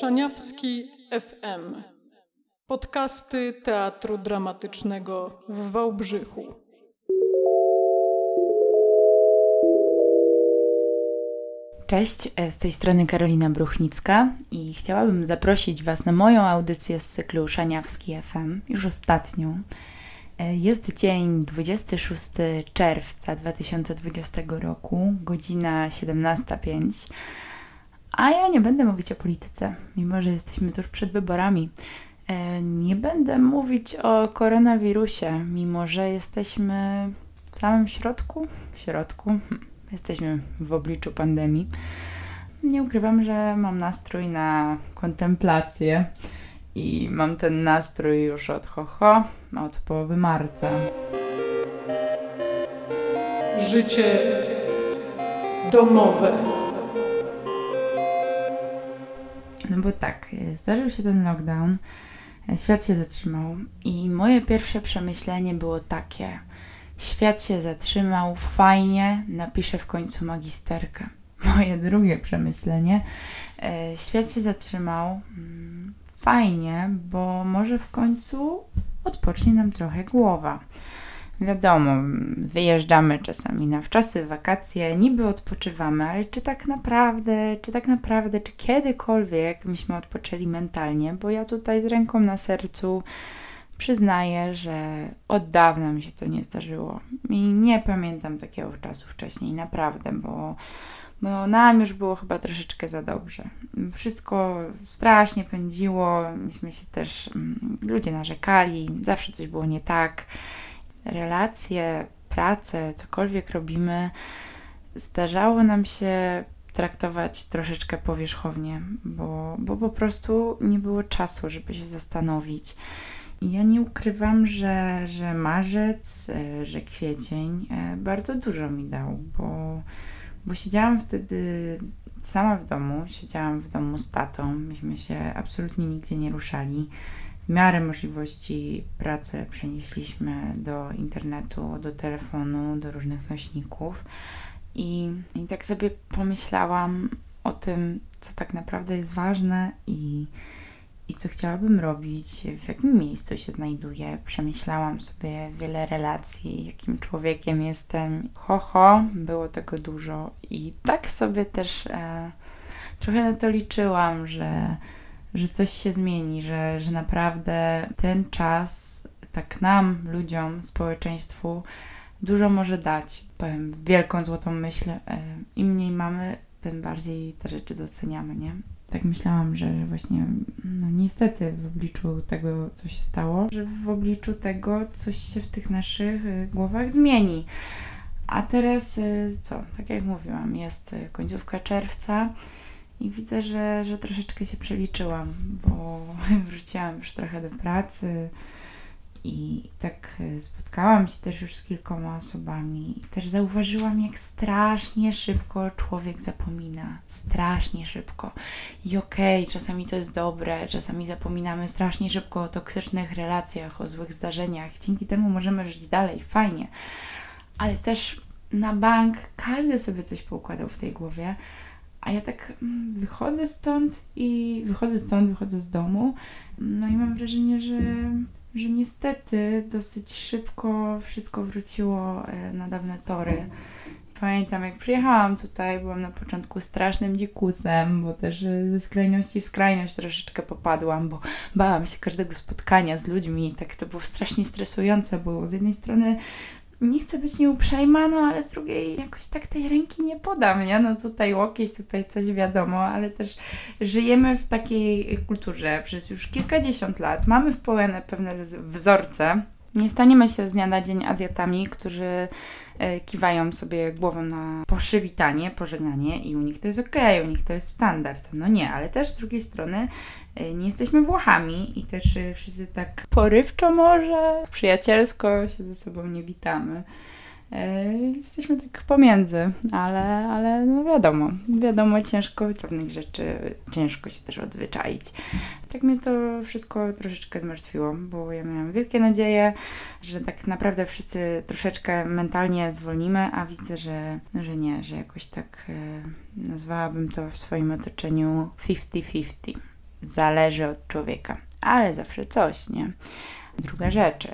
Szaniawski FM. Podcasty Teatru Dramatycznego w Wałbrzychu. Cześć, e, z tej strony Karolina Bruchnicka i chciałabym zaprosić Was na moją audycję z cyklu Szaniawski FM, już ostatnią. E, jest dzień 26 czerwca 2020 roku, godzina 17.05. A ja nie będę mówić o polityce, mimo że jesteśmy tuż przed wyborami. E, nie będę mówić o koronawirusie, mimo że jesteśmy w samym środku. W środku. Hm, jesteśmy w obliczu pandemii. Nie ukrywam, że mam nastrój na kontemplację i mam ten nastrój już od ho-ho, od połowy marca. Życie domowe. No bo tak, zdarzył się ten lockdown, świat się zatrzymał i moje pierwsze przemyślenie było takie: świat się zatrzymał, fajnie, napiszę w końcu magisterkę. Moje drugie przemyślenie: e, świat się zatrzymał, mm, fajnie, bo może w końcu odpocznie nam trochę głowa. Wiadomo, wyjeżdżamy czasami na wczasy, wakacje, niby odpoczywamy, ale czy tak naprawdę, czy tak naprawdę, czy kiedykolwiek myśmy odpoczęli mentalnie? Bo ja tutaj z ręką na sercu przyznaję, że od dawna mi się to nie zdarzyło. I nie pamiętam takiego czasu wcześniej, naprawdę, bo, bo nam już było chyba troszeczkę za dobrze. Wszystko strasznie pędziło, myśmy się też, mm, ludzie narzekali, zawsze coś było nie tak relacje, pracę, cokolwiek robimy, zdarzało nam się traktować troszeczkę powierzchownie, bo, bo po prostu nie było czasu, żeby się zastanowić. Ja nie ukrywam, że, że marzec, e, że kwiecień e, bardzo dużo mi dał, bo, bo siedziałam wtedy sama w domu, siedziałam w domu z tatą, myśmy się absolutnie nigdzie nie ruszali miarę możliwości pracę przenieśliśmy do internetu, do telefonu, do różnych nośników. I, I tak sobie pomyślałam o tym, co tak naprawdę jest ważne i, i co chciałabym robić, w jakim miejscu się znajduję. Przemyślałam sobie wiele relacji, jakim człowiekiem jestem. Ho, ho, było tego dużo. I tak sobie też e, trochę na to liczyłam, że że coś się zmieni, że, że naprawdę ten czas tak nam, ludziom, społeczeństwu dużo może dać. Powiem wielką złotą myśl, e, im mniej mamy, tym bardziej te rzeczy doceniamy, nie? Tak myślałam, że właśnie, no niestety w obliczu tego, co się stało, że w obliczu tego coś się w tych naszych e, głowach zmieni. A teraz e, co? Tak jak mówiłam, jest końcówka czerwca. I widzę, że, że troszeczkę się przeliczyłam, bo wróciłam już trochę do pracy i tak e, spotkałam się też już z kilkoma osobami. Też zauważyłam, jak strasznie szybko człowiek zapomina. Strasznie szybko. I okej, okay, czasami to jest dobre, czasami zapominamy strasznie szybko o toksycznych relacjach, o złych zdarzeniach. Dzięki temu możemy żyć dalej, fajnie. Ale też na bank każdy sobie coś poukładał w tej głowie a ja tak mm, wychodzę stąd i wychodzę stąd, wychodzę z domu. No i mam wrażenie, że, że niestety dosyć szybko wszystko wróciło e, na dawne tory. Pamiętam, jak przyjechałam tutaj, byłam na początku strasznym dzikusem, bo też e, ze skrajności w skrajność troszeczkę popadłam, bo bałam się każdego spotkania z ludźmi. Tak to było strasznie stresujące, bo z jednej strony nie chcę być nieuprzejma, no ale z drugiej jakoś tak tej ręki nie podam, nie? No tutaj łokieć, tutaj coś wiadomo, ale też żyjemy w takiej kulturze przez już kilkadziesiąt lat. Mamy wpojone pewne wzorce. Nie staniemy się z dnia na dzień Azjatami, którzy kiwają sobie głową na przywitanie, pożegnanie i u nich to jest ok, u nich to jest standard. No nie, ale też z drugiej strony e, nie jesteśmy Włochami i też e, wszyscy tak porywczo może, przyjacielsko się ze sobą nie witamy. E, jesteśmy tak pomiędzy, ale, ale no wiadomo, wiadomo, ciężko pewnych rzeczy, ciężko się też odzwyczaić. Tak mnie to wszystko troszeczkę zmartwiło, bo ja miałam wielkie nadzieje, że tak naprawdę wszyscy troszeczkę mentalnie zwolnimy, a widzę, że, że nie, że jakoś tak e, nazwałabym to w swoim otoczeniu 50-50. zależy od człowieka, ale zawsze coś, nie? Druga rzecz,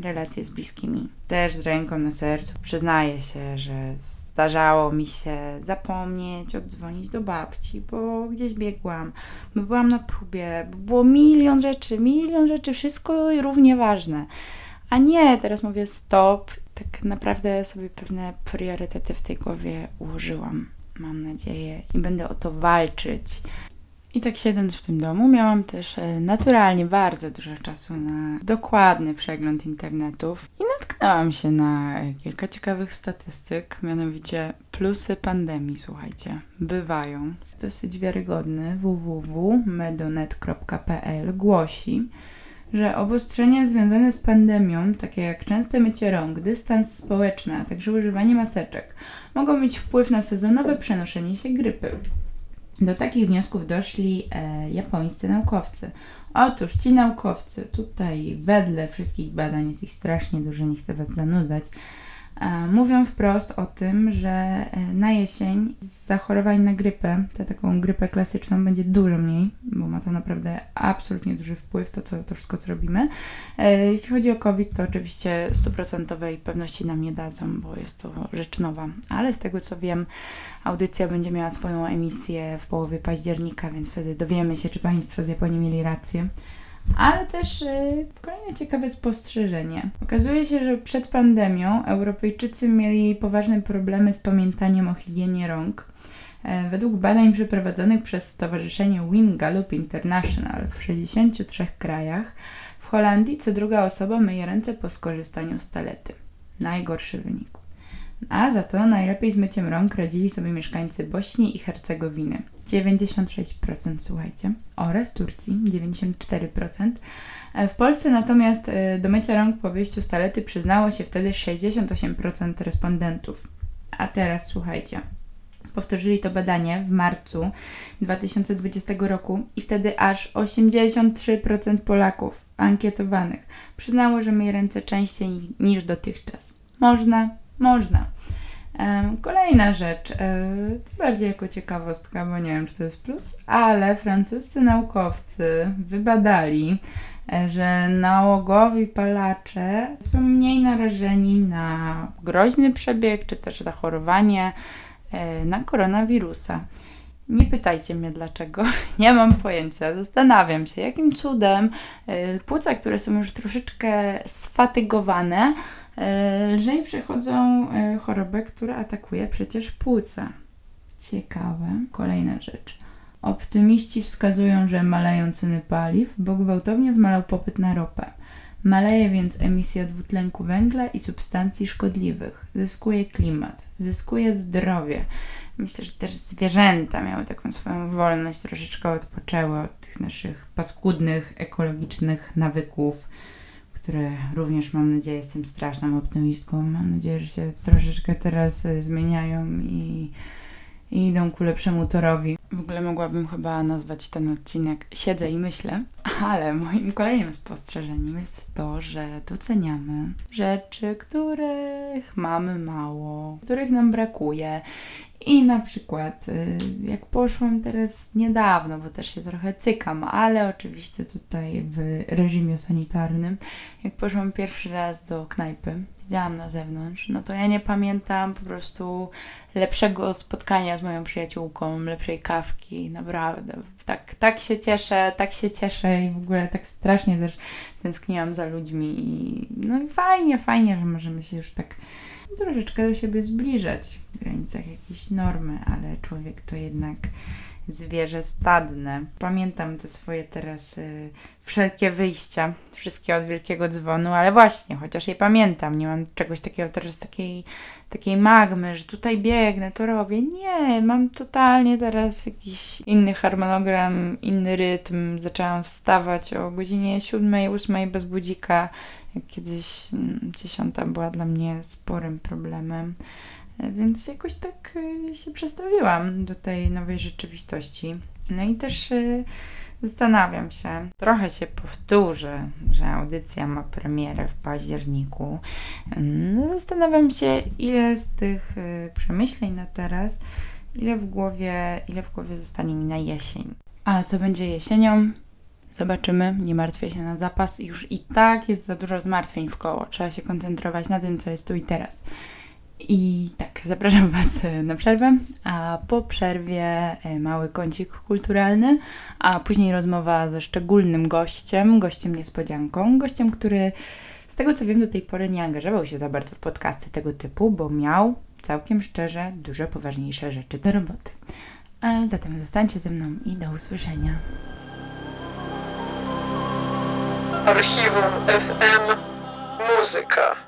relacje z bliskimi. Też z ręką na sercu przyznaję się, że zdarzało mi się zapomnieć, oddzwonić do babci, bo gdzieś biegłam, bo byłam na próbie, bo było milion rzeczy, milion rzeczy, wszystko równie ważne. A nie, teraz mówię stop. Tak naprawdę sobie pewne priorytety w tej głowie ułożyłam, mam nadzieję, i będę o to walczyć. I tak siedząc w tym domu, miałam też e, naturalnie bardzo dużo czasu na dokładny przegląd internetów i natknęłam się na e, kilka ciekawych statystyk, mianowicie plusy pandemii, słuchajcie, bywają. Dosyć wiarygodny www.medonet.pl głosi, że obostrzenia związane z pandemią, takie jak częste mycie rąk, dystans społeczny, a także używanie maseczek, mogą mieć wpływ na sezonowe przenoszenie się grypy. Do takich wniosków doszli e, japońscy naukowcy. Otóż ci naukowcy, tutaj wedle wszystkich badań, jest ich strasznie dużo, nie chcę Was zanudzać, mówią wprost o tym, że e, na jesień zachorowań na grypę, tę taką grypę klasyczną, będzie dużo mniej, bo ma to naprawdę absolutnie duży wpływ, to, co, to wszystko, co robimy. E, jeśli chodzi o COVID, to oczywiście stuprocentowej pewności nam nie dadzą, bo jest to rzecz nowa, ale z tego co wiem, audycja będzie miała swoją emisję w połowie października, więc wtedy dowiemy się, czy Państwo z Japonii mieli rację. Ale też y, kolejne ciekawe spostrzeżenie. Okazuje się, że przed pandemią Europejczycy mieli poważne problemy z pamiętaniem o higienie rąk. E, Według badań przeprowadzonych przez Stowarzyszenie Win Gallup International w 63 krajach, w Holandii co druga osoba myje ręce po skorzystaniu z talety. Najgorszy wynik. A za to najlepiej z myciem rąk radzili sobie mieszkańcy Bośni i Hercegowiny 96%, słuchajcie, oraz Turcji 94%. E, W Polsce natomiast e, do mycia rąk po wyjściu z talety przyznało się wtedy 68% respondentów. A teraz słuchajcie. Powtórzyli to badanie w marcu 2020 roku i wtedy aż 83% Polaków ankietowanych przyznało, że myje ręce częściej ni- niż dotychczas. Można, można. Kolejna rzecz, e, bardziej jako ciekawostka, bo nie wiem, czy to jest plus, ale francuscy naukowcy wybadali, e, że nałogowi palacze są mniej narażeni na groźny przebieg, czy też zachorowanie e, na koronawirusa. Nie pytajcie mnie dlaczego, nie mam pojęcia. Zastanawiam się, jakim cudem płuca, które są już troszeczkę sfatygowane, lżej przechodzą e, chorobę, która atakuje przecież płuca. Ciekawe. Kolejna rzecz. Optymiści wskazują, że maleją ceny paliw, bo gwałtownie zmalał popyt na ropę. Maleje więc emisja dwutlenku węgla i substancji szkodliwych. Zyskuje klimat, zyskuje zdrowie. Myślę, że też zwierzęta miały taką swoją wolność, troszeczkę odpoczęły od tych naszych paskudnych, ekologicznych nawyków, które również mam nadzieję, jestem straszną optymistką. Mam nadzieję, że się troszeczkę teraz e, zmieniają i, i idą ku lepszemu torowi. W ogóle mogłabym chyba nazwać ten odcinek Siedzę i myślę, ale moim kolejnym spostrzeżeniem jest to, że doceniamy rzeczy, których mamy mało, których nam brakuje. I na przykład, y, jak poszłam teraz niedawno, bo też się trochę cykam, ale oczywiście tutaj w reżimie sanitarnym, jak poszłam pierwszy raz do knajpy, siedziałam na zewnątrz, no to ja nie pamiętam po prostu lepszego spotkania z moją przyjaciółką, lepszej kawki, naprawdę. Tak, tak się cieszę, tak się cieszę i w ogóle tak strasznie też tęskniłam za ludźmi i no i fajnie, fajnie, że możemy się już tak troszeczkę do siebie zbliżać w granicach jakiejś normy, ale człowiek to jednak zwierzę stadne. Pamiętam te swoje teraz y, wszelkie wyjścia, wszystkie od wielkiego dzwonu, ale właśnie, chociaż je pamiętam, nie mam czegoś takiego teraz takiej, takiej magmy, że tutaj biegnę, to robię. Nie, mam totalnie teraz jakiś inny harmonogram, inny rytm. Zaczęłam wstawać o godzinie 7, 8 bez budzika. Jak kiedyś mm, dziesiąta była dla mnie sporym problemem. E, Więc jakoś tak y, się przestawiłam do tej nowej rzeczywistości. No i też y, zastanawiam się, trochę się powtórzę, że audycja ma premierę w październiku. No, zastanawiam się, ile z tych przemyśleń na teraz, ile w głowie, ile w głowie zostanie mi na jesień. A co będzie jesienią? Zobaczymy, nie martwię się na zapas. Już i tak jest za dużo zmartwień w koło. Trzeba się koncentrować na tym, co jest tu i teraz. I tak, zapraszam Was e, na przerwę, a po przerwie e, mały kącik kulturalny, a później rozmowa ze szczególnym gościem, gościem niespodzianką, gościem, który z tego co wiem do tej pory nie angażował się za bardzo w podcasty tego typu, bo miał całkiem szczerze dużo poważniejsze rzeczy do roboty. A zatem zostańcie ze mną i do usłyszenia. Archiwum FM Muzyka.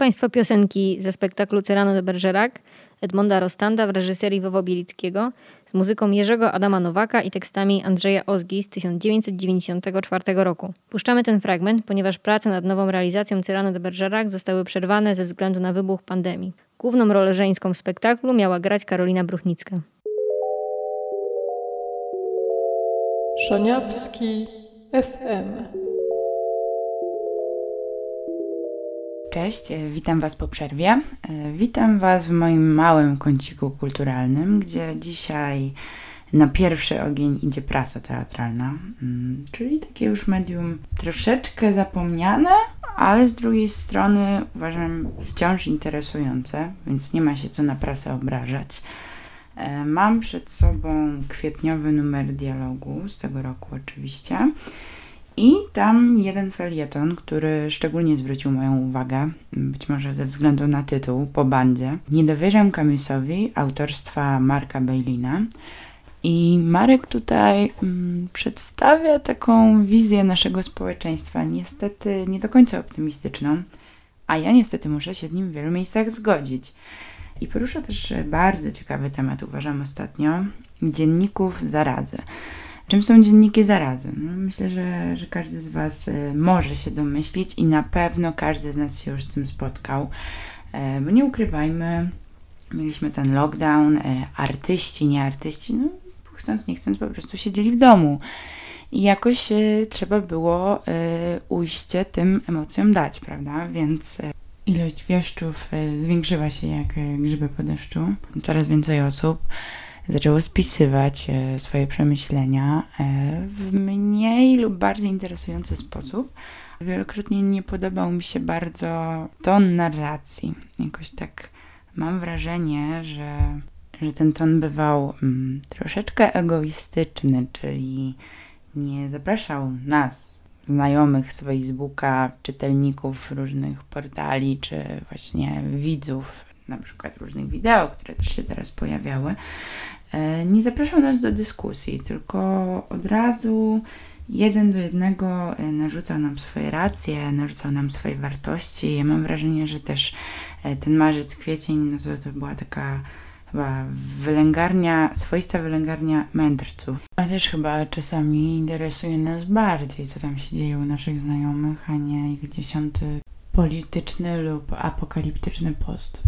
Państwo piosenki ze spektaklu Cyrano de Bergerac Edmonda Rostanda w reżyserii Wowo Bielickiego z muzyką Jerzego Adama Nowaka i tekstami Andrzeja Ozgi z 1994 roku. Puszczamy ten fragment, ponieważ prace nad nową realizacją Cyrano de Bergerac zostały przerwane ze względu na wybuch pandemii. Główną rolę żeńską w spektaklu miała grać Karolina Bruchnicka. Szaniawski FM. Cześć, e, witam Was po przerwie. E, Witam Was w moim małym kąciku kulturalnym, gdzie dzisiaj na pierwszy ogień idzie prasa teatralna, mm, czyli takie już medium troszeczkę zapomniane, ale z drugiej strony uważam wciąż interesujące, więc nie ma się co na prasę obrażać. E, Mam przed sobą kwietniowy numer dialogu z tego roku oczywiście. I tam jeden felieton, który szczególnie zwrócił moją uwagę, być może ze względu na tytuł, po bandzie. Nie Camusowi autorstwa Marka Bailina. I Marek tutaj mm, przedstawia taką wizję naszego społeczeństwa, niestety nie do końca optymistyczną, a ja niestety muszę się z nim w wielu miejscach zgodzić. I porusza też bardzo ciekawy temat, uważam ostatnio, dzienników zarazy. Czym są dzienniki zarazy? No, myślę, że, że każdy z Was e, może się domyślić i na pewno każdy z nas się już z tym spotkał, e, bo nie ukrywajmy, mieliśmy ten lockdown, e, artyści, nie artyści, no chcąc, nie chcąc, po prostu siedzieli w domu. I jakoś trzeba było ujście tym emocjom dać, prawda? Więc Ilość wieszczów zwiększyła się jak grzyby po deszczu. Coraz więcej osób zaczęło spisywać e, swoje przemyślenia e, w mniej lub bardziej interesujący sposób. Wielokrotnie nie podobał mi się bardzo ton narracji. Jakoś tak mam wrażenie, że, że ten ton bywał mm, troszeczkę egoistyczny, czyli nie zapraszał nas, znajomych z Facebooka, czytelników różnych portali, czy właśnie widzów, na przykład różnych wideo, które też się teraz pojawiały, nie zapraszał nas do dyskusji, tylko od razu jeden do jednego e, narzucał nam swoje racje, narzucał nam swoje wartości. Ja mam wrażenie, że też e, ten marzec, kwiecień, no to, to była taka chyba wylęgarnia, swoista wylęgarnia mędrców. A też chyba czasami interesuje nas bardziej, co tam się dzieje u naszych znajomych, a nie ich dziesiąty polityczny lub apokaliptyczny post.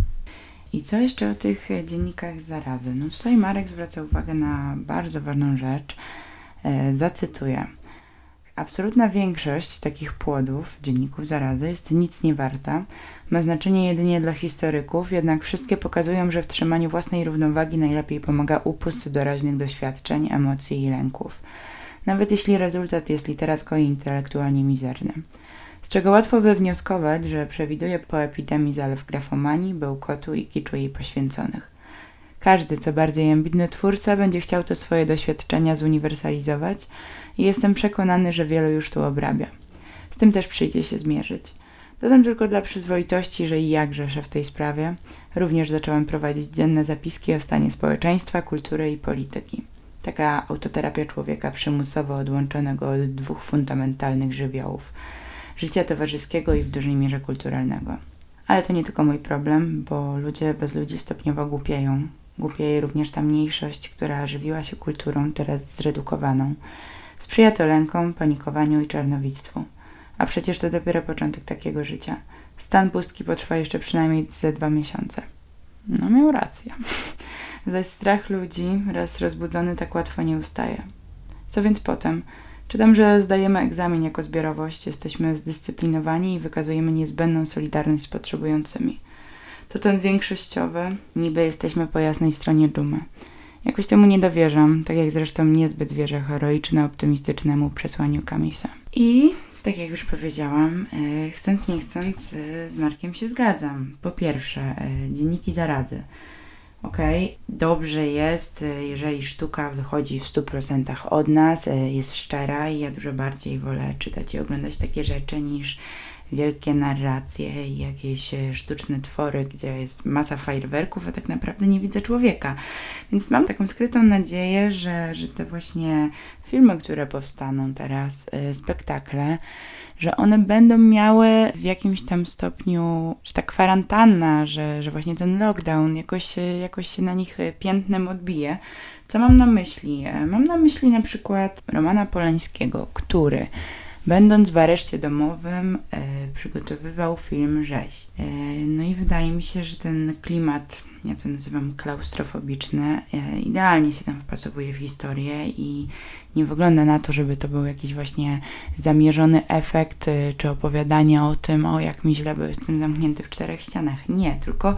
I co jeszcze o tych e, dziennikach zarazy? No tutaj Marek zwraca uwagę na bardzo ważną rzecz. E, zacytuję. Absolutna większość takich płodów, dzienników zarazy, jest nic nie warta. Ma znaczenie jedynie dla historyków, jednak wszystkie pokazują, że w trzymaniu własnej równowagi najlepiej pomaga upust doraźnych doświadczeń, emocji i lęków. Nawet jeśli rezultat jest literacko i intelektualnie mizerny. Z czego łatwo wywnioskować, że przewiduje po epidemii zalew grafomanii, bełkotu i kiczu jej poświęconych. Każdy, co bardziej ambitny twórca, będzie chciał te swoje doświadczenia zuniwersalizować i jestem przekonany, że wielu już tu obrabia. Z tym też przyjdzie się zmierzyć. Dodam tylko dla przyzwoitości, że i ja grzeszę w tej sprawie. Również zacząłem prowadzić dzienne zapiski o stanie społeczeństwa, kultury i polityki. Taka autoterapia człowieka przymusowo odłączonego od dwóch fundamentalnych żywiołów życia towarzyskiego i w dużej mierze kulturalnego. Ale to nie tylko mój problem, bo ludzie bez ludzi stopniowo głupieją. Głupieje również ta mniejszość, która żywiła się kulturą, teraz zredukowaną. Sprzyja to lękom, panikowaniu i czarnowictwu. A przecież to dopiero początek takiego życia. Stan pustki potrwa jeszcze przynajmniej ze dwa miesiące. No miał rację. Zaś strach ludzi, raz rozbudzony, tak łatwo nie ustaje. Co więc potem? Czytam, że zdajemy egzamin jako zbiorowość, jesteśmy zdyscyplinowani i wykazujemy niezbędną solidarność z potrzebującymi. To ten większościowy, niby jesteśmy po jasnej stronie dżumy. Jakoś temu nie dowierzam, tak jak zresztą niezbyt wierzę heroiczno-optymistycznemu przesłaniu Kamisa. I, tak jak już powiedziałam, e, chcąc nie chcąc, e, z Markiem się zgadzam. Po pierwsze, e, dzienniki zarazy. Okay. dobrze jest, e, jeżeli sztuka wychodzi w 100% od nas, e, jest szczera i ja dużo bardziej wolę czytać i oglądać takie rzeczy niż wielkie narracje i jakieś e, sztuczne twory, gdzie jest masa fajerwerków, a tak naprawdę nie widzę człowieka. Więc mam taką skrytą nadzieję, że, że te właśnie filmy, które powstaną teraz, spektakle, że one będą miały w jakimś tam stopniu, że ta kwarantanna, że, że właśnie ten lockdown jakoś, jakoś się na nich piętnem odbije. Co mam na myśli? Mam na myśli na przykład Romana Polańskiego, który będąc w areszcie domowym e, przygotowywał film Rzeź. E, no i wydaje mi się, że ten klimat ja to nazywam klaustrofobiczne, e, idealnie się tam wpasowuje w historię i nie wygląda na to, żeby to był jakiś właśnie zamierzony efekt, czy opowiadanie o tym, o jak mi źle, bo jestem zamknięty w czterech ścianach. Nie, tylko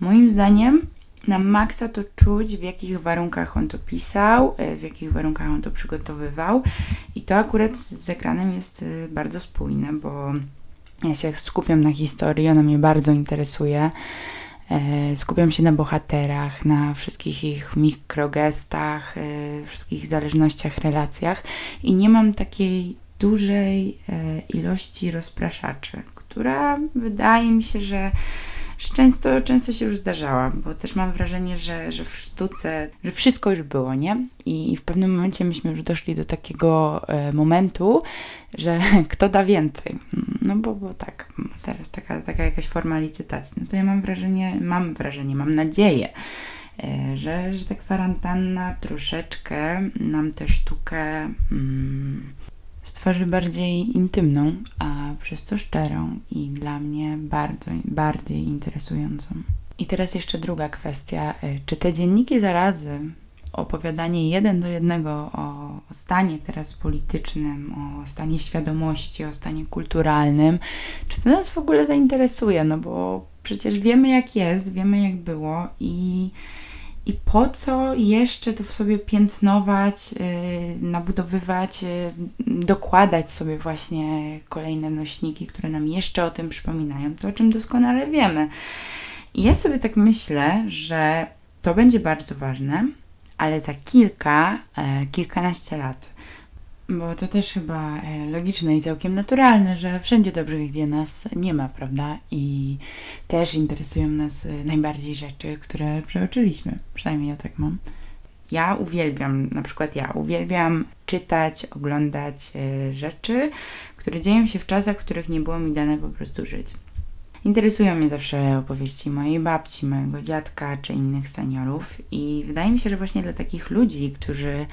moim zdaniem na maksa to czuć, w jakich warunkach on to pisał, e, w jakich warunkach on to przygotowywał i to akurat z ekranem jest bardzo spójne, bo ja się skupiam na historii, ona mnie bardzo interesuje. E, skupiam się na bohaterach, na wszystkich ich mikrogestach, e, wszystkich zależnościach, relacjach i nie mam takiej dużej e, ilości rozpraszaczy, która wydaje mi się, że często, często się już zdarzała, bo też mam wrażenie, że, że w sztuce, że wszystko już było, nie? I w pewnym momencie myśmy już doszli do takiego e, momentu, że kto da więcej. No bo, bo tak, teraz taka, taka jakaś forma licytacji. No to ja mam wrażenie, mam wrażenie, mam nadzieję, e, że, że ta kwarantanna troszeczkę nam tę sztukę mm, stworzy bardziej intymną, a przez to szczerą i dla mnie bardzo, bardziej interesującą. I teraz jeszcze druga kwestia. E, czy te dzienniki zarazy opowiadanie jeden do jednego o, o stanie teraz politycznym, o stanie świadomości, o stanie kulturalnym, czy to nas w ogóle zainteresuje, no bo przecież wiemy jak jest, wiemy jak było i, i po co jeszcze to w sobie piętnować, yy, nabudowywać, yy, dokładać sobie właśnie kolejne nośniki, które nam jeszcze o tym przypominają, to o czym doskonale wiemy. I ja sobie tak myślę, że to będzie bardzo ważne, ale za kilka, e, kilkanaście lat. Bo to też chyba e, logiczne i całkiem naturalne, że wszędzie dobrych wie nas nie ma, prawda? I też interesują nas e, najbardziej rzeczy, które przeoczyliśmy. Przynajmniej ja tak mam. Ja uwielbiam, na przykład ja uwielbiam czytać, oglądać e, rzeczy, które dzieją się w czasach, w których nie było mi dane po prostu żyć. Interesują mnie zawsze opowieści mojej babci, mojego dziadka czy innych seniorów i wydaje mi się, że właśnie dla takich ludzi, którzy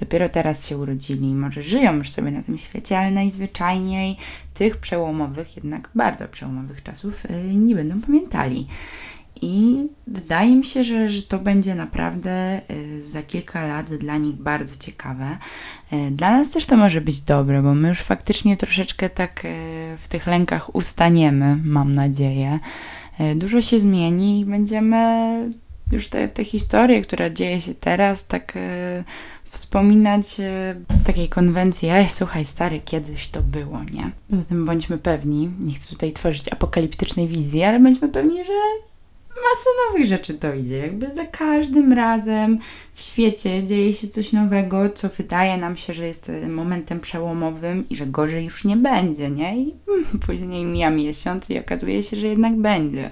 dopiero teraz się urodzili, może żyją już sobie na tym świecie, ale najzwyczajniej tych przełomowych, jednak bardzo przełomowych czasów y, nie będą pamiętali. I wydaje mi się, że, że to będzie naprawdę y, za kilka lat dla nich bardzo ciekawe. Y, Dla nas też to może być dobre, bo my już faktycznie troszeczkę tak y, w tych lękach ustaniemy, mam nadzieję. Dużo się zmieni i będziemy już te, te historie, która dzieje się teraz, tak wspominać w takiej konwencji, ej, słuchaj, stary, kiedyś to było, nie? Poza tym bądźmy pewni, nie chcę tutaj tworzyć apokaliptycznej wizji, ale bądźmy pewni, że masa nowych rzeczy dojdzie. Jakby za każdym razem w świecie dzieje się coś nowego, co wydaje nam się, że jest e, momentem przełomowym i że gorzej już nie będzie, nie? I mm, później mija miesiąc i okazuje się, że jednak będzie.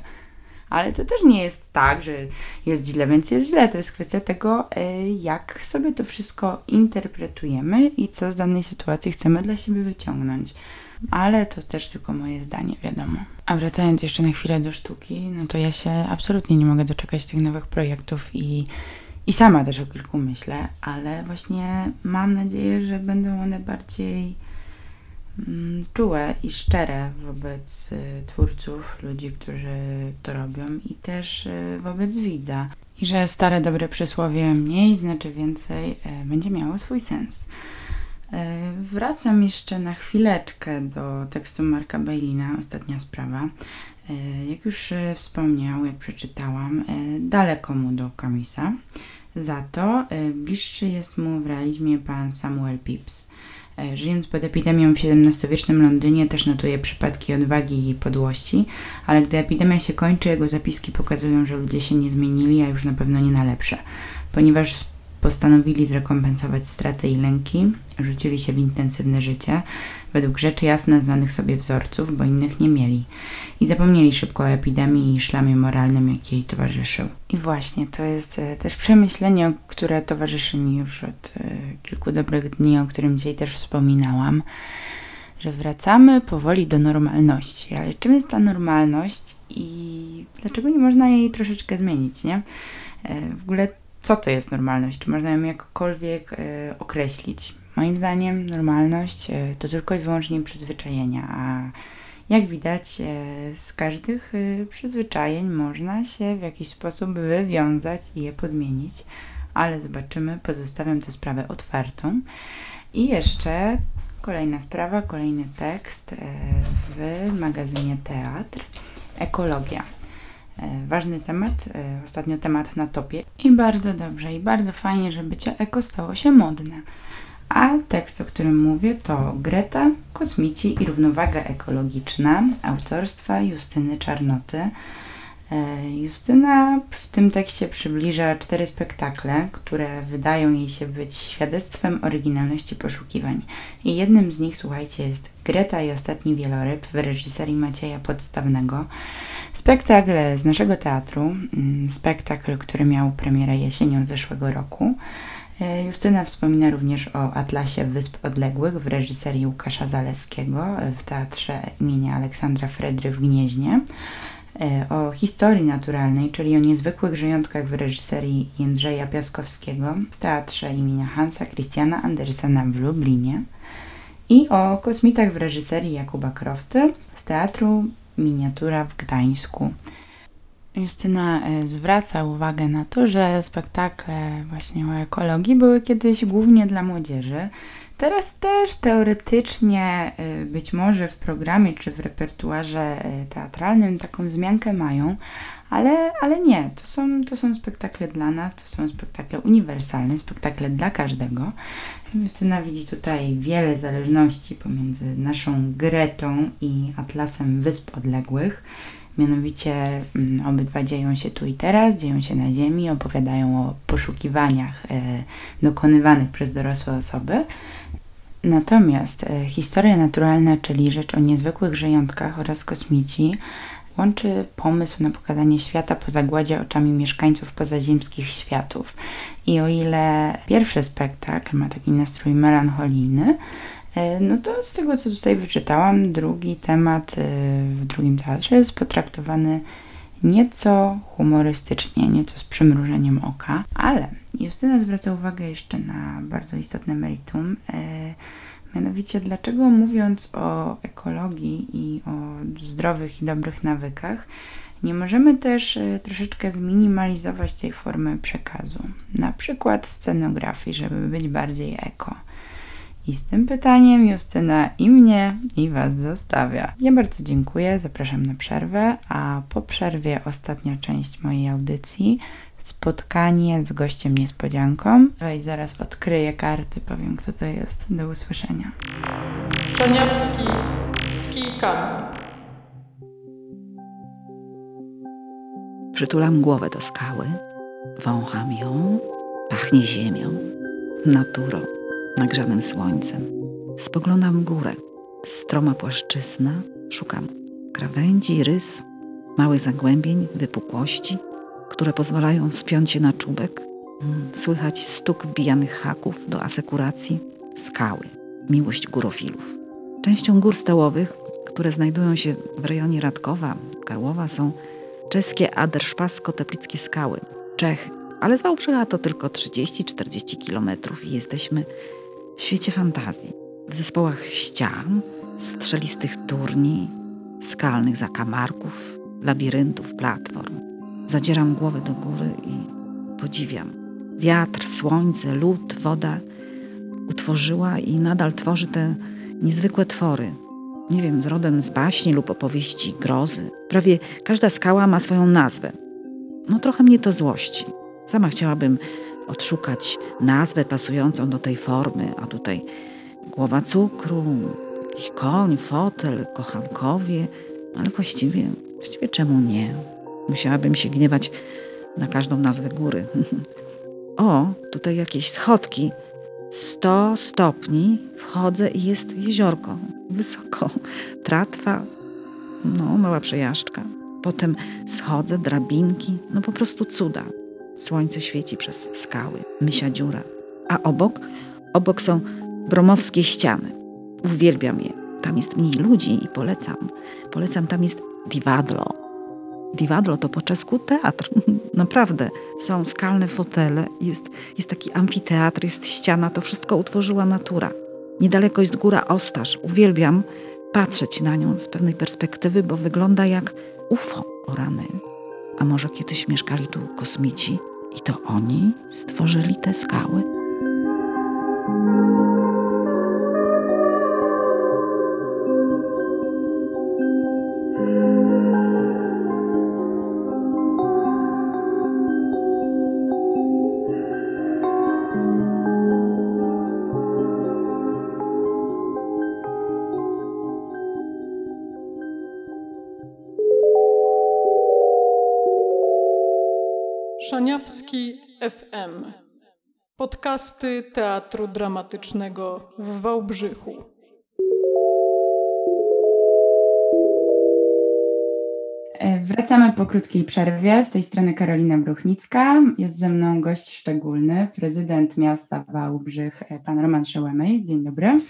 Ale to też nie jest tak, że jest źle, więc jest źle. To jest kwestia tego, e, jak sobie to wszystko interpretujemy i co z danej sytuacji chcemy dla siebie wyciągnąć. Ale to też tylko moje zdanie, wiadomo. A wracając jeszcze na chwilę do sztuki, no to ja się absolutnie nie mogę doczekać tych nowych projektów i, i sama też o kilku myślę, ale właśnie mam nadzieję, że będą one bardziej mm, czułe i szczere wobec y, twórców, ludzi, którzy to robią i też y, wobec widza. I że stare dobre przysłowie mniej znaczy więcej y, będzie miało swój sens. E, Wracam jeszcze na chwileczkę do tekstu Marka Bailina, ostatnia sprawa. E, Jak już e, wspomniał, jak przeczytałam, daleko mu do Kamisa. Za to bliższy jest mu w realizmie pan Samuel Pepys. Żyjąc pod epidemią w XVII-wiecznym Londynie też notuje przypadki odwagi i podłości, ale gdy epidemia się kończy, jego zapiski pokazują, że ludzie się nie zmienili, a już na pewno nie na lepsze. Ponieważ postanowili zrekompensować straty i lęki, rzucili się w intensywne życie, według rzeczy jasne znanych sobie wzorców, bo innych nie mieli. I zapomnieli szybko o epidemii i szlamie moralnym, jaki jej towarzyszył. I właśnie, to jest e, też przemyślenie, które towarzyszy mi już od e, kilku dobrych dni, o którym dzisiaj też wspominałam, że wracamy powoli do normalności. Ale czym jest ta normalność i dlaczego nie można jej troszeczkę zmienić, nie? E, W ogóle co to jest normalność? Czy można ją jakkolwiek e, określić? Moim zdaniem normalność e, to tylko i wyłącznie przyzwyczajenia, a jak widać e, z każdych przyzwyczajeń można się w jakiś sposób wywiązać i je podmienić, ale zobaczymy, pozostawiam tę sprawę otwartą. I jeszcze kolejna sprawa, kolejny tekst w magazynie Teatr. Ekologia. E, Ważny temat, e, ostatnio temat na topie i bardzo dobrze i bardzo fajnie, że bycie eko stało się modne. A tekst, o którym mówię, to Greta, kosmici i równowaga ekologiczna autorstwa Justyny Czarnoty. E, Justyna w tym tekście przybliża cztery spektakle, które wydają jej się być świadectwem oryginalności poszukiwań. I jednym z nich, słuchajcie, jest Greta i ostatni wieloryb w reżyserii Macieja Podstawnego. Spektakl z naszego teatru, mm, spektakl, który miał premierę jesienią zeszłego roku. E, Justyna wspomina również o Atlasie Wysp Odległych w reżyserii Łukasza Zaleskiego w Teatrze imienia Aleksandra Fredry w Gnieźnie, o historii naturalnej, czyli o niezwykłych żyjątkach w reżyserii Jędrzeja Piaskowskiego w Teatrze imienia Hansa Christiana Andersena w Lublinie i o kosmitach w reżyserii Jakuba Krofty z Teatru Miniatura w Gdańsku. Justyna e, zwraca uwagę na to, że spektakle właśnie o ekologii były kiedyś głównie dla młodzieży. Teraz też teoretycznie, e, być może w programie czy w repertuarze e, teatralnym taką wzmiankę mają, ale, ale nie, to są, to są spektakle dla nas, to są spektakle uniwersalne, spektakle dla każdego. Justyna widzi tutaj wiele zależności pomiędzy naszą Gretą i Atlasem Wysp Odległych. Mianowicie mm, obydwa dzieją się tu i teraz, dzieją się na Ziemi, opowiadają o poszukiwaniach e, dokonywanych przez dorosłe osoby. Natomiast e, historia naturalna, czyli rzecz o niezwykłych żyjątkach oraz kosmici, łączy pomysł na pokazanie świata po zagładzie oczami mieszkańców pozaziemskich światów. I o ile pierwszy spektakl ma taki nastrój melancholijny, e, no to z tego, co tutaj wyczytałam, drugi temat e, w drugim teatrze jest potraktowany nieco humorystycznie, nieco z przymrużeniem oka, ale Justyna zwraca uwagę jeszcze na bardzo istotne meritum. E, mianowicie, dlaczego mówiąc o ekologii i o zdrowych i dobrych nawykach, nie możemy też e, troszeczkę zminimalizować tej formy przekazu. Na przykład scenografii, żeby być bardziej eko. I z tym pytaniem Justyna i mnie, i Was zostawia. Ja bardzo dziękuję, zapraszam na przerwę, a po przerwie ostatnia część mojej audycji spotkanie z gościem niespodzianką. I zaraz odkryję karty, powiem kto to jest. Do usłyszenia. Szaniawski z kijkami. Przytulam głowę do skały, wącham ją, pachnie ziemią, naturą, nagrzanym słońcem. Spoglądam górę, stroma płaszczyzna, szukam krawędzi, rys, małych zagłębień, wypukłości, które pozwalają wspiąć się na czubek. Mm, Słychać stuk wbijanych haków do asekuracji, skały, miłość górofilów. Częścią gór stołowych, które znajdują się w rejonie Radkowa, Karłowa są czeskie Aderszpasko-Teplickie skały, Czechy, ale z Wałbrzycha to tylko 30-40 kilometrów i jesteśmy w świecie fantazji. W zespołach ścian, strzelistych turni, skalnych zakamarków, labiryntów, platform. Zadzieram głowę do góry i podziwiam. Wiatr, słońce, lód, woda utworzyła i nadal tworzy te niezwykłe twory. Nie wiem, z rodem z baśni lub opowieści grozy. Prawie każda skała ma swoją nazwę. No trochę mnie to złości. Sama chciałabym odszukać nazwę pasującą do tej formy, a tutaj głowa cukru, jakiś koń, fotel, kochankowie, ale właściwie, właściwie czemu nie? Musiałabym się gniewać na każdą nazwę góry. o, tutaj jakieś schodki. 100 stopni, wchodzę i jest jeziorko. Wysoko. Tratwa, no, mała przejażdżka. Potem schodzę, drabinki, no po prostu cuda. Słońce świeci przez skały, mysia dziura. A obok, obok są bromowskie ściany. Uwielbiam je. Tam jest mniej ludzi i polecam. Polecam, tam jest Divadlo. Divadlo to po czesku teatr. Naprawdę. Są skalne fotele, jest, jest taki amfiteatr, jest ściana, to wszystko utworzyła natura. Niedaleko jest góra Ostaż. Uwielbiam patrzeć na nią z pewnej perspektywy, bo wygląda jak UFO o rany. A może kiedyś mieszkali tu kosmici i to oni stworzyli te skały? Szaniawski FM. Podcasty Teatru Dramatycznego w Wałbrzychu. E, Wracamy po krótkiej przerwie. Z tej strony Karolina Bruchnicka. Jest ze mną gość szczególny, prezydent miasta Wałbrzych, e, pan Roman Szełemej. Dzień dobry.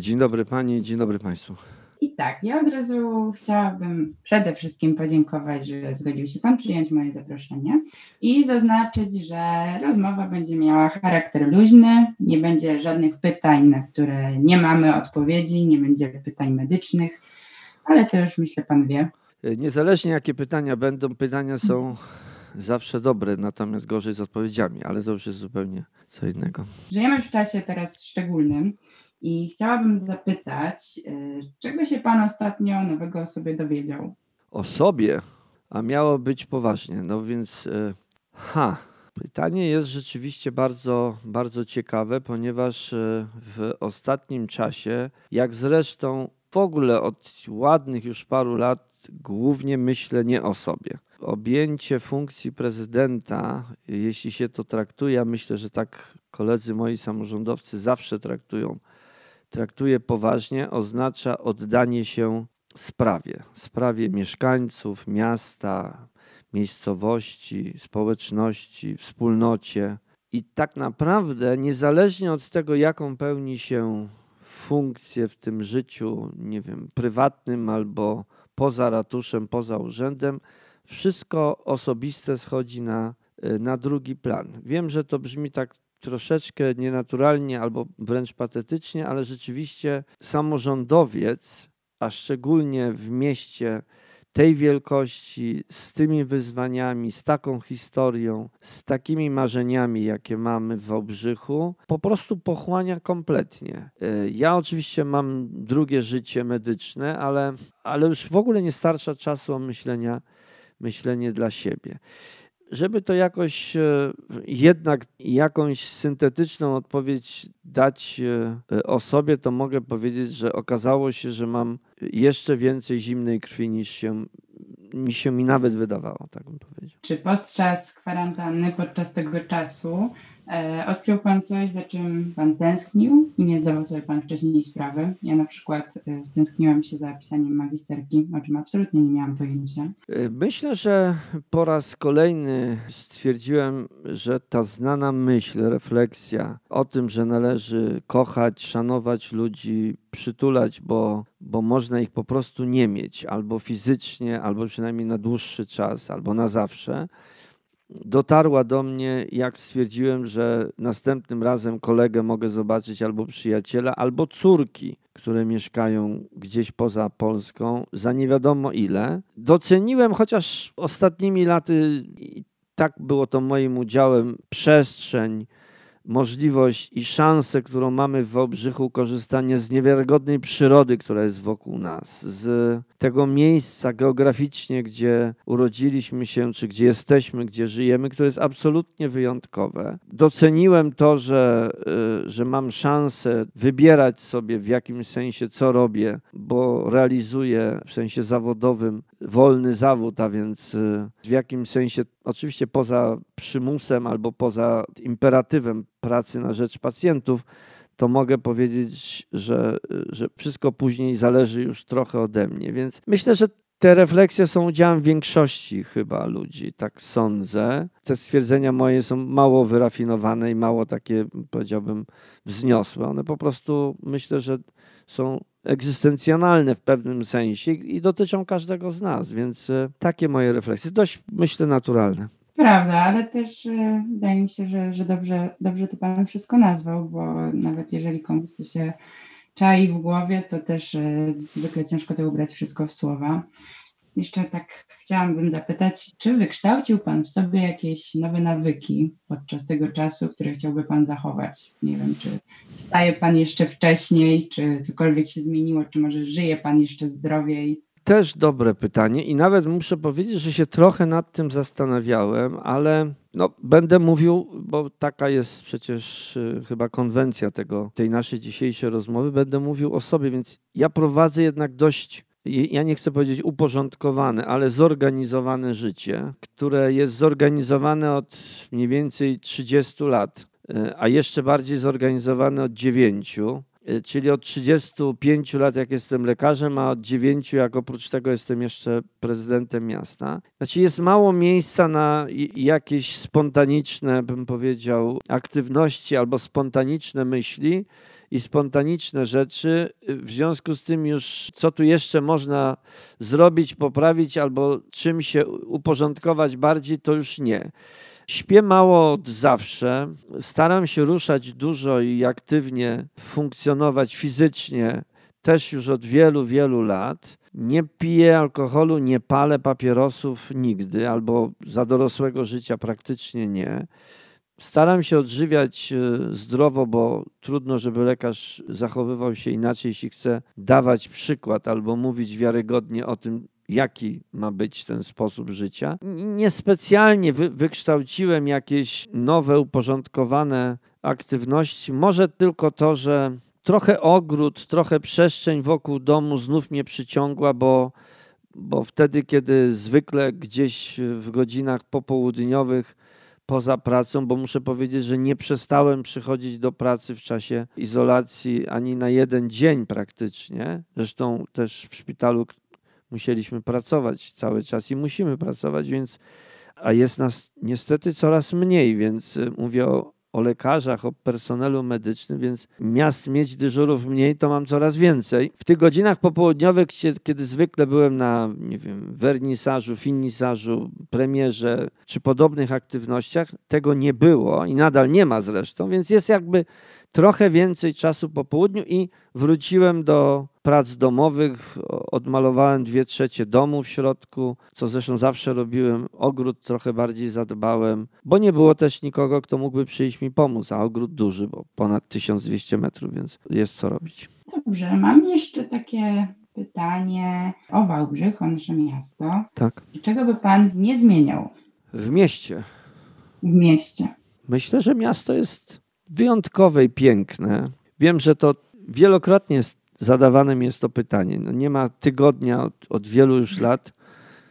Dzień dobry Pani, dzień dobry Państwu. I tak, ja od razu chciałabym przede wszystkim podziękować, że zgodził się Pan przyjąć moje zaproszenie i zaznaczyć, że rozmowa będzie miała charakter luźny, nie będzie żadnych pytań, na które nie mamy odpowiedzi, nie będzie pytań medycznych, ale to już myślę Pan wie. E, Niezależnie jakie pytania będą, pytania są zawsze dobre, natomiast gorzej z odpowiedziami, ale to już jest zupełnie co innego. Żyjemy w czasie teraz szczególnym i chciałabym zapytać, y, czego się Pan ostatnio nowego o sobie dowiedział? O sobie, a miało być poważnie. No więc, e, ha, pytanie jest rzeczywiście bardzo, bardzo ciekawe, ponieważ e, w ostatnim czasie, jak zresztą w ogóle od ładnych już paru lat, głównie myślę nie o sobie. Objęcie funkcji prezydenta, jeśli się to traktuje, a myślę, że tak koledzy moi samorządowcy zawsze traktują, traktuje poważnie, oznacza oddanie się sprawie, sprawie mieszkańców, miasta, miejscowości, społeczności, wspólnocie. I tak naprawdę, niezależnie od tego, jaką pełni się funkcję w tym życiu, nie wiem, prywatnym albo poza ratuszem, poza urzędem, wszystko osobiste schodzi na, y, na drugi plan. Wiem, że to brzmi tak troszeczkę nienaturalnie albo wręcz patetycznie, ale rzeczywiście samorządowiec, a szczególnie w mieście tej wielkości, z tymi wyzwaniami, z taką historią, z takimi marzeniami, jakie mamy w Wałbrzychu, po prostu pochłania kompletnie. Y, Ja oczywiście mam drugie życie medyczne, ale, ale już w ogóle nie starcza czasu o myślenia, myślenie dla siebie. Żeby to jakoś e, jednak jakąś syntetyczną odpowiedź dać e, o sobie, to mogę powiedzieć, że okazało się, że mam jeszcze więcej zimnej krwi niż się, niż się mi nawet wydawało, tak bym powiedział. Czy podczas kwarantanny, podczas tego czasu e, odkrył Pan coś, za czym Pan tęsknił i nie zdawał sobie Pan wcześniej sprawy? Ja na przykład e, stęskniłam się za pisaniem magisterki, o czym absolutnie nie miałam pojęcia. E, Myślę, że po raz kolejny stwierdziłem, że ta znana myśl, refleksja o tym, że należy kochać, szanować ludzi, przytulać, bo, bo można ich po prostu nie mieć, albo fizycznie, albo przynajmniej na dłuższy czas, albo na zawsze, dotarła do mnie, jak stwierdziłem, że następnym razem kolegę mogę zobaczyć albo przyjaciela, albo córki, które mieszkają gdzieś poza Polską, za nie wiadomo ile. Doceniłem, chociaż ostatnimi laty i tak było to moim udziałem, przestrzeń, możliwość i szansę, którą mamy w Wałbrzychu, korzystanie z niewiarygodnej przyrody, która jest wokół nas, z tego miejsca geograficznie, gdzie urodziliśmy się, czy gdzie jesteśmy, gdzie żyjemy, które jest absolutnie wyjątkowe. Doceniłem to, że, y, że mam szansę wybierać sobie w jakimś sensie, co robię, bo realizuję w sensie zawodowym wolny zawód, a więc y, w jakimś sensie, oczywiście poza przymusem albo poza imperatywem pracy na rzecz pacjentów, to mogę powiedzieć, że, że wszystko później zależy już trochę ode mnie. Więc myślę, że te refleksje są udziałem większości chyba ludzi, tak sądzę. Te stwierdzenia moje są mało wyrafinowane i mało takie, powiedziałbym, wzniosłe. One po prostu myślę, że są egzystencjonalne w pewnym sensie i dotyczą każdego z nas, więc e, takie moje refleksje, dość myślę naturalne. Prawda, ale też e, wydaje mi się, że, że dobrze, dobrze to Pan wszystko nazwał, bo nawet jeżeli komuś to się czai w głowie, to też e, zwykle ciężko to ubrać wszystko w słowa. Jeszcze tak chciałabym zapytać, czy wykształcił Pan w sobie jakieś nowe nawyki podczas tego czasu, które chciałby Pan zachować? Nie wiem, czy staje Pan jeszcze wcześniej, czy cokolwiek się zmieniło, czy może żyje Pan jeszcze zdrowiej? Też dobre pytanie i nawet muszę powiedzieć, że się trochę nad tym zastanawiałem, ale no, będę mówił, bo taka jest przecież y, chyba konwencja tego, tej naszej dzisiejszej rozmowy, będę mówił o sobie, więc ja prowadzę jednak dość, ja nie chcę powiedzieć uporządkowane, ale zorganizowane życie, które jest zorganizowane od mniej więcej 30 lat, y, a jeszcze bardziej zorganizowane od 9 y, czyli od 35 lat, jak jestem lekarzem, a od 9, jak oprócz tego jestem jeszcze prezydentem miasta. Znaczy, jest mało miejsca na jakieś spontaniczne, bym powiedział, aktywności albo spontaniczne myśli i spontaniczne rzeczy. W związku z tym, już co tu jeszcze można zrobić, poprawić albo czym się uporządkować bardziej, to już nie. Śpię mało od zawsze. Staram się ruszać dużo i aktywnie funkcjonować fizycznie też już od wielu, wielu lat. Nie piję alkoholu, nie palę papierosów nigdy, albo za dorosłego życia praktycznie nie. Staram się odżywiać e, zdrowo, bo trudno, żeby lekarz zachowywał się inaczej, jeśli chce dawać przykład albo mówić wiarygodnie o tym, jaki ma być ten sposób życia. Niespecjalnie wy, wykształciłem jakieś nowe, uporządkowane aktywności. Może tylko to, że trochę ogród, trochę przestrzeń wokół domu znów mnie przyciągła, bo, bo wtedy, kiedy zwykle gdzieś w godzinach popołudniowych poza pracą, bo muszę powiedzieć, że nie przestałem przychodzić do pracy w czasie izolacji ani na jeden dzień praktycznie. Zresztą też w szpitalu musieliśmy pracować cały czas i musimy pracować, więc a jest nas niestety coraz mniej, więc y, mówię o, o lekarzach, o personelu medycznym, więc miast mieć dyżurów mniej, to mam coraz więcej. W tych godzinach popołudniowych, kie- kiedy zwykle byłem na, nie wiem, wernisażu, finisażu, premierze czy podobnych aktywnościach, tego nie było i nadal nie ma zresztą, więc jest jakby trochę więcej czasu po południu i wróciłem do prac domowych. Odmalowałem dwie trzecie domu w środku, co zresztą zawsze robiłem. Ogród trochę bardziej zadbałem, bo nie było też nikogo, kto mógłby przyjść mi pomóc, a ogród duży, bo ponad 1200 metrów, więc jest co robić. Dobrze, mam jeszcze takie pytanie o Wałbrzych, o nasze miasto. Tak. Czego by Pan nie zmieniał W mieście. w mieście? Myślę, że miasto jest wyjątkowe i piękne. Wiem, że to wielokrotnie jest, zadawane mi jest to pytanie. No nie ma tygodnia od, od wielu już lat.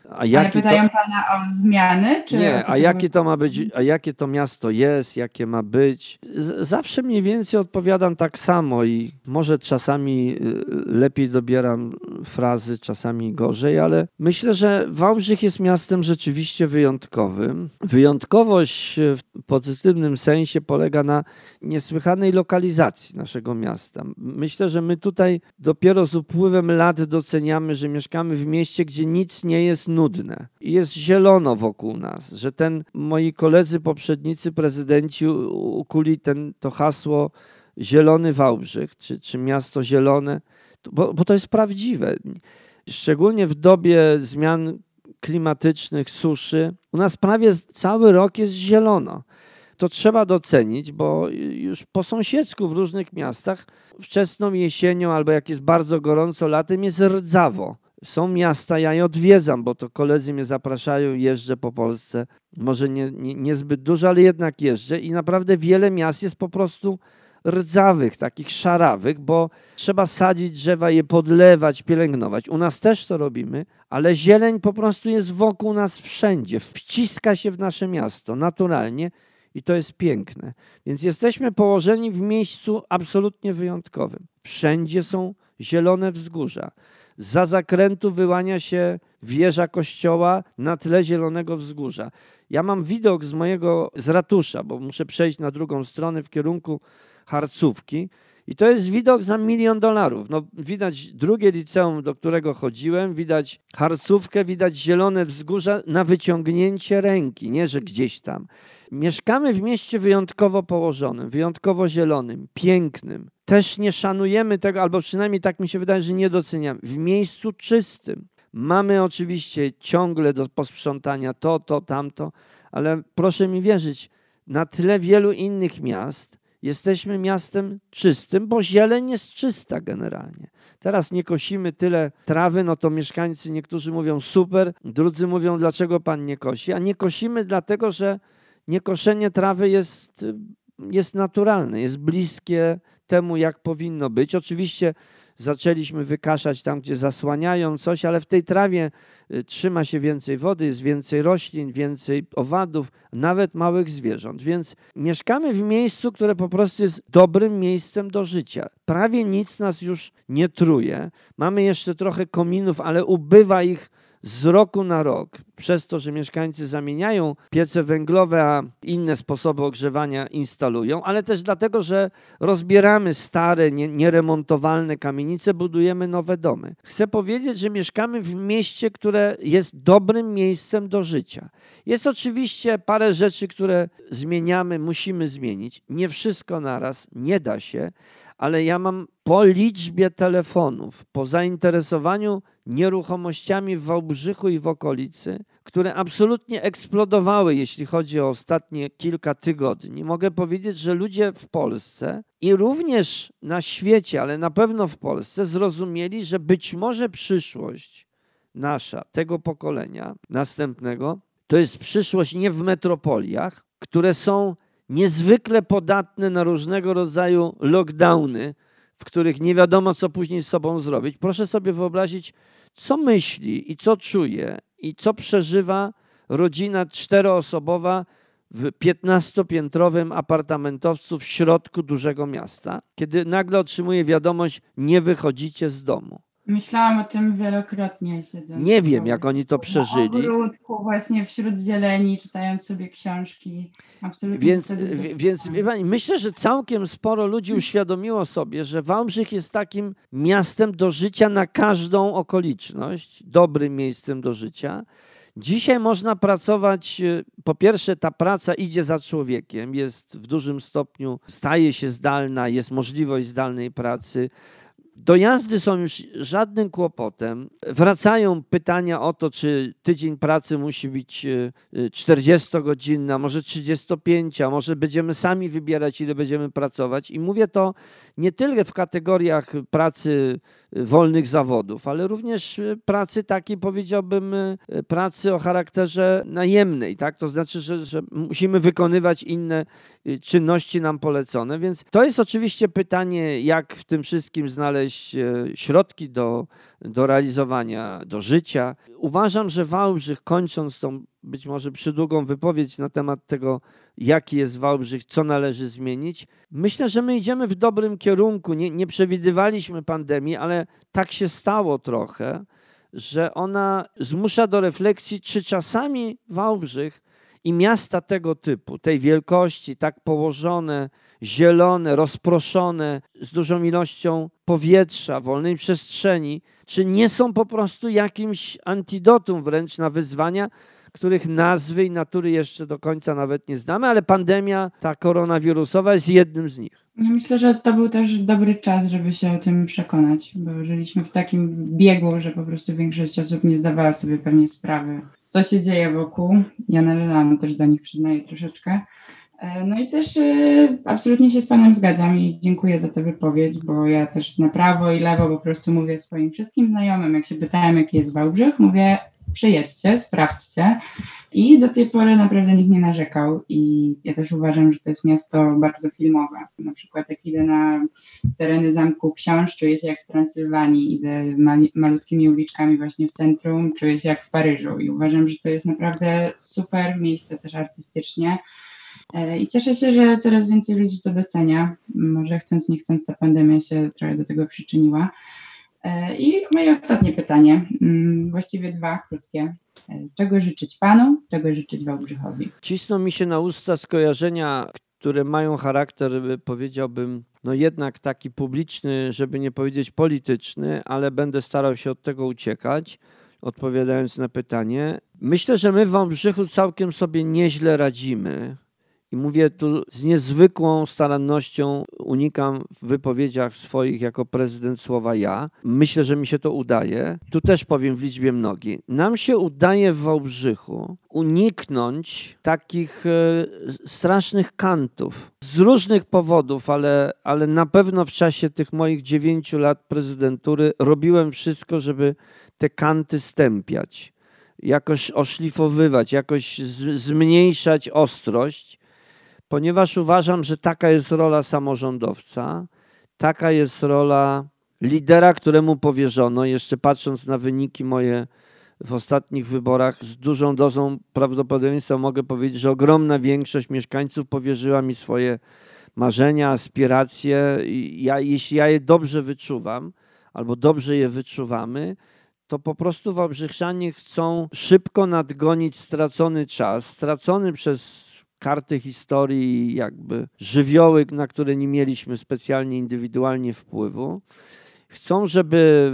A Ale jaki pytają to, Pana o zmiany? Czy nie, a jakie to ma być, a jakie to miasto jest, jakie ma być. Z, zawsze mniej więcej odpowiadam tak samo i może czasami y, lepiej dobieram frazy, czasami gorzej, ale myślę, że Wałbrzych jest miastem rzeczywiście wyjątkowym. Wyjątkowość y, w pozytywnym sensie polega na niesłychanej lokalizacji naszego miasta. Myślę, że my tutaj dopiero z upływem lat doceniamy, że mieszkamy w mieście, gdzie nic nie jest nudne. Jest zielono wokół nas, że ten moi koledzy poprzednicy prezydenci ukuli ten, to hasło Zielony Wałbrzych, czy, czy miasto zielone, bo, bo to jest prawdziwe. Szczególnie w dobie zmian klimatycznych, suszy, u nas prawie cały rok jest zielono to trzeba docenić, bo już po sąsiedzku w różnych miastach wczesną jesienią albo jak jest bardzo gorąco latem jest rdzawo. Są miasta, ja je odwiedzam, bo to koledzy mnie zapraszają, jeżdżę po Polsce. Może nie, nie, niezbyt dużo, ale jednak jeżdżę i naprawdę wiele miast jest po prostu rdzawych, takich szarawych, bo trzeba sadzić drzewa, je podlewać, pielęgnować. U nas też to robimy, ale zieleń po prostu jest wokół nas wszędzie, wciska się w nasze miasto naturalnie i to jest piękne. Więc jesteśmy położeni w miejscu absolutnie wyjątkowym. Wszędzie są zielone wzgórza. Za zakrętu wyłania się wieża kościoła na tle zielonego wzgórza. Ja mam widok z mojego, z ratusza, bo muszę przejść na drugą stronę w kierunku Harcówki. I to jest widok za milion dolarów. No, widać drugie liceum, do którego chodziłem, widać harcówkę, widać zielone wzgórza na wyciągnięcie ręki, nie że gdzieś tam. Mieszkamy w mieście wyjątkowo położonym, wyjątkowo zielonym, pięknym. Też nie szanujemy tego, albo przynajmniej tak mi się wydaje, że nie doceniamy. W miejscu czystym. Mamy oczywiście ciągle do posprzątania to, to, tamto, ale proszę mi wierzyć, na tyle wielu innych miast jesteśmy miastem czystym, bo zieleń jest czysta generalnie. Teraz nie kosimy tyle trawy, no to mieszkańcy niektórzy mówią super, drudzy mówią dlaczego pan nie kosi, a nie kosimy dlatego, że niekoszenie trawy jest, y, jest naturalne, jest bliskie temu, jak powinno być. Oczywiście zaczęliśmy wykaszać tam, gdzie zasłaniają coś, ale w tej trawie y, trzyma się więcej wody, jest więcej roślin, więcej owadów, nawet małych zwierząt. Więc mieszkamy w miejscu, które po prostu jest dobrym miejscem do życia. Prawie nic nas już nie truje. Mamy jeszcze trochę kominów, ale ubywa ich z roku na rok, przez to, że mieszkańcy zamieniają piece węglowe, a inne sposoby ogrzewania instalują, ale też dlatego, że rozbieramy stare, nie, nieremontowalne kamienice, budujemy nowe domy. Chcę powiedzieć, że mieszkamy w mieście, które jest dobrym miejscem do życia. Jest oczywiście parę rzeczy, które zmieniamy, musimy zmienić. Nie wszystko naraz, nie da się, ale ja mam po liczbie telefonów, po zainteresowaniu nieruchomościami w Wałbrzychu i w okolicy, które absolutnie eksplodowały, jeśli chodzi o ostatnie kilka tygodni. Mogę powiedzieć, że ludzie w Polsce i również na świecie, ale na pewno w Polsce, zrozumieli, że być może przyszłość nasza, tego pokolenia następnego, to jest przyszłość nie w metropoliach, które są niezwykle podatne na różnego rodzaju lockdowny, w których nie wiadomo, co później z sobą zrobić. Proszę sobie wyobrazić, co myśli i co czuje i co przeżywa rodzina czteroosobowa w 15-piętrowym apartamentowcu w środku dużego miasta, kiedy nagle otrzymuje wiadomość, nie wychodzicie z domu. Myślałam o tym wielokrotnie siedząc. Nie w wiem, jak oni to przeżyli. ogródku, właśnie wśród zieleni, czytając sobie książki. Absolutnie Więc, więc pani, myślę, że całkiem sporo ludzi uświadomiło sobie, że Wałbrzych jest takim miastem do życia na każdą okoliczność, dobrym miejscem do życia. Dzisiaj można pracować, e, po pierwsze ta praca idzie za człowiekiem, jest w dużym stopniu, staje się zdalna, jest możliwość zdalnej pracy. Dojazdy są już żadnym kłopotem. Wracają pytania o to, czy tydzień pracy musi być e, e, 40-godzinny, a może 35, a może będziemy sami wybierać, ile będziemy pracować. I mówię to nie tylko w kategoriach pracy e, wolnych zawodów, ale również e, pracy takiej, powiedziałbym, e, pracy o charakterze najemnej. Tak? To znaczy, że, że musimy wykonywać inne czynności nam polecone. Więc to jest oczywiście pytanie, jak w tym wszystkim znaleźć e, środki do, do realizowania, do życia. Uważam, że Wałbrzych, kończąc tą być może przydługą wypowiedź na temat tego, jaki jest Wałbrzych, co należy zmienić, myślę, że my idziemy w dobrym kierunku. Nie, nie przewidywaliśmy pandemii, ale tak się stało trochę, że ona zmusza do refleksji, czy czasami Wałbrzych i miasta tego typu, tej wielkości, tak położone, zielone, rozproszone, z dużą ilością powietrza, wolnej przestrzeni, czy nie są po prostu jakimś antidotum wręcz na wyzwania, których nazwy i natury jeszcze do końca nawet nie znamy, ale pandemia ta koronawirusowa jest jednym z nich. Ja myślę, że to był też dobry czas, żeby się o tym przekonać, bo żyliśmy w takim biegu, że po prostu większość osób nie zdawała sobie pewnie sprawy, co się dzieje wokół. Ja należałam też do nich, przyznaję troszeczkę. E, No i też e, absolutnie się z Panem zgadzam i dziękuję za tę wypowiedź, bo ja też na prawo i lewo po prostu mówię swoim wszystkim znajomym, jak się pytałem, jaki jest Wałbrzych, mówię przyjedźcie, sprawdźcie i do tej pory naprawdę nikt nie narzekał i ja też uważam, że to jest miasto bardzo filmowe. Na przykład jak idę na tereny Zamku Książ, czuję się jak w Transylwanii, idę malutkimi uliczkami właśnie w centrum, czuję się jak w Paryżu i uważam, że to jest naprawdę super miejsce też artystycznie. E, I cieszę się, że coraz więcej ludzi to docenia. Może chcąc, nie chcąc, ta pandemia się trochę do tego przyczyniła. E, I moje ostatnie pytanie, mm, właściwie dwa krótkie. E, Czego życzyć Panu, czego życzyć Wałbrzychowi? Cisną mi się na usta skojarzenia, które mają charakter, y, powiedziałbym, no jednak taki publiczny, żeby nie powiedzieć polityczny, ale będę starał się od tego uciekać, odpowiadając na pytanie. Myślę, że my w Wałbrzychu całkiem sobie nieźle radzimy. I mówię tu z niezwykłą starannością, unikam w wypowiedziach swoich jako prezydent słowa ja. Myślę, że mi się to udaje. Tu też powiem w liczbie mnogiej. Nam się udaje w Wałbrzychu uniknąć takich e, strasznych kantów. Z różnych powodów, ale, ale na pewno w czasie tych moich dziewięciu lat prezydentury robiłem wszystko, żeby te kanty stępiać, jakoś oszlifowywać, jakoś zmniejszać ostrość ponieważ uważam, że taka jest rola samorządowca, taka jest rola lidera, któremu powierzono, jeszcze patrząc na wyniki moje w ostatnich wyborach, z dużą dozą prawdopodobieństwa mogę powiedzieć, że ogromna większość mieszkańców powierzyła mi swoje marzenia, aspiracje. Ja, jeśli ja je dobrze wyczuwam, albo dobrze je wyczuwamy, to po prostu Wałbrzychszanie chcą szybko nadgonić stracony czas, stracony przez karty historii, jakby żywioły, na które nie mieliśmy specjalnie indywidualnie wpływu. Chcą, żeby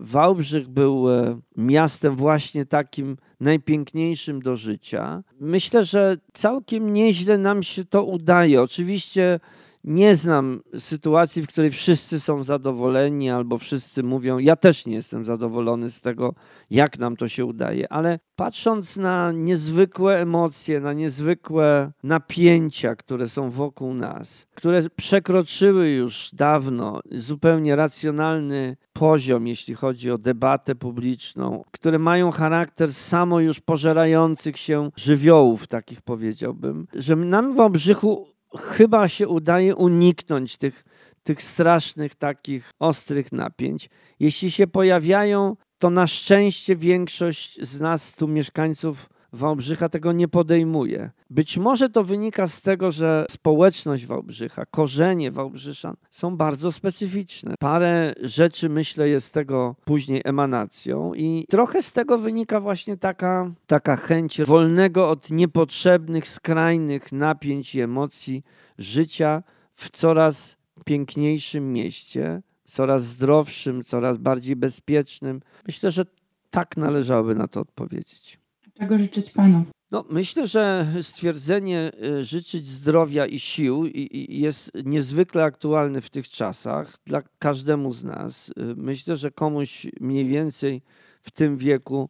Wałbrzych był e, miastem właśnie takim najpiękniejszym do życia. Myślę, że całkiem nieźle nam się to udaje. Oczywiście nie znam sytuacji, w której wszyscy są zadowoleni albo wszyscy mówią, ja też nie jestem zadowolony z tego, jak nam to się udaje, ale patrząc na niezwykłe emocje, na niezwykłe napięcia, które są wokół nas, które przekroczyły już dawno zupełnie racjonalny poziom, jeśli chodzi o debatę publiczną, które mają charakter samo już pożerających się żywiołów, takich powiedziałbym, że nam w Obrzychu chyba się udaje uniknąć tych, tych strasznych, takich ostrych napięć. Jeśli się pojawiają, to na szczęście większość z nas, tu mieszkańców Wałbrzycha, tego nie podejmuje. Być może to wynika z tego, że społeczność Wałbrzycha, korzenie Wałbrzyszan są bardzo specyficzne. Parę rzeczy, myślę, jest tego później emanacją i trochę z tego wynika właśnie taka, taka chęć wolnego od niepotrzebnych, skrajnych napięć i emocji życia w coraz piękniejszym mieście, coraz zdrowszym, coraz bardziej bezpiecznym. Myślę, że tak należałoby na to odpowiedzieć. Czego życzyć panu? No, myślę, że stwierdzenie y, życzyć zdrowia i sił jest niezwykle aktualne w tych czasach dla każdemu z nas. Y, Myślę, że komuś mniej więcej w tym wieku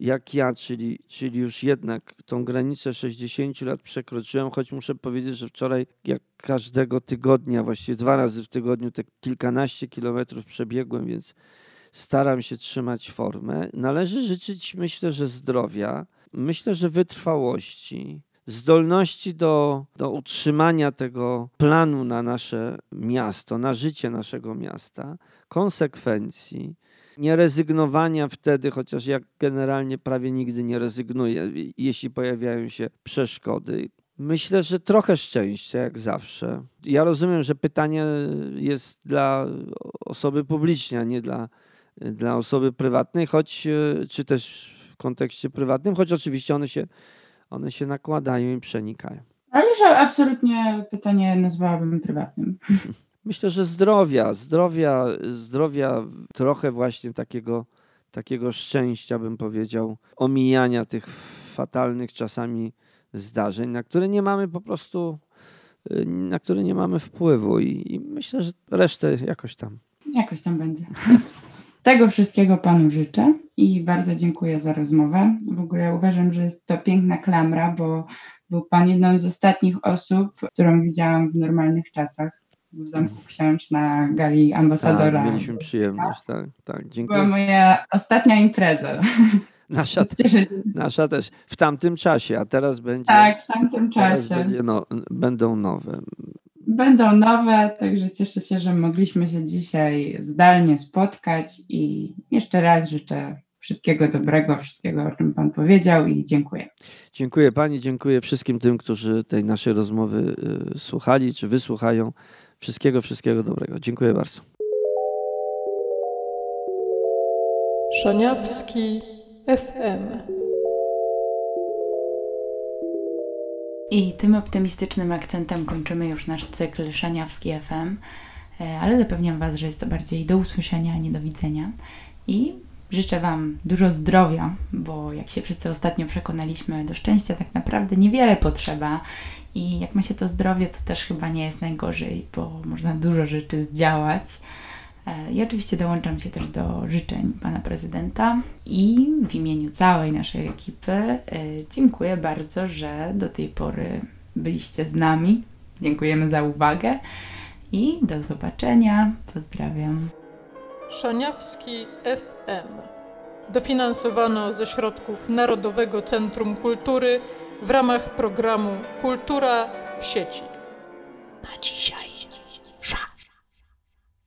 jak ja, czyli, czyli już jednak tą granicę 60 lat przekroczyłem, choć muszę powiedzieć, że wczoraj jak każdego tygodnia, właściwie dwa razy w tygodniu te kilkanaście kilometrów przebiegłem, więc staram się trzymać formę. Należy życzyć, myślę, że zdrowia, myślę, że wytrwałości, zdolności do, do utrzymania tego planu na nasze miasto, na życie naszego miasta, konsekwencji, nierezygnowania wtedy, chociaż ja generalnie prawie nigdy nie rezygnuję, jeśli pojawiają się przeszkody. Myślę, że trochę szczęścia, jak zawsze. Ja rozumiem, że pytanie jest dla osoby publicznej, a nie dla, dla osoby prywatnej, choć e, czy też w kontekście prywatnym, choć oczywiście one się, one się nakładają i przenikają. Ale że absolutnie pytanie nazwałabym prywatnym. Myślę, że zdrowia, zdrowia, zdrowia, trochę właśnie takiego, takiego szczęścia, bym powiedział, omijania tych fatalnych czasami zdarzeń, na które nie mamy po prostu, y, na które nie mamy wpływu i, i myślę, że resztę jakoś tam. Jakoś tam będzie. Tego wszystkiego panu życzę i bardzo dziękuję za rozmowę. W ogóle uważam, że jest to piękna klamra, bo był pan jedną z ostatnich osób, którą widziałam w normalnych czasach w Zamku Książ na gali ambasadora. Tak, mieliśmy przyjemność, tak, tak, Była dziękuję. moja ostatnia impreza. Nasza, nasza też w tamtym czasie, a teraz będzie, Tak, w tamtym czasie. będzie no, będą nowe. Będą nowe, także cieszę się, że mogliśmy się dzisiaj zdalnie spotkać i jeszcze raz życzę wszystkiego dobrego, wszystkiego, o czym Pan powiedział i dziękuję. Dziękuję Pani, dziękuję wszystkim tym, którzy tej naszej rozmowy y, słuchali czy wysłuchają. Wszystkiego, wszystkiego dobrego. Dziękuję bardzo. Szaniawski FM. I tym optymistycznym akcentem kończymy już nasz cykl Szaniawski FM, e, ale zapewniam Was, że jest to bardziej do usłyszenia, a nie do widzenia. I życzę Wam dużo zdrowia, bo jak się wszyscy ostatnio przekonaliśmy, do szczęścia tak naprawdę niewiele potrzeba. I jak ma się to zdrowie, to też chyba nie jest najgorzej, bo można dużo rzeczy zdziałać. E, I oczywiście dołączam się też do życzeń pana prezydenta i w imieniu całej naszej ekipy e, dziękuję bardzo, że do tej pory byliście z nami. Dziękujemy za uwagę i do zobaczenia. Pozdrawiam. Szaniawski FM. Dofinansowano ze środków Narodowego Centrum Kultury w ramach programu Kultura w sieci. Na dzisiaj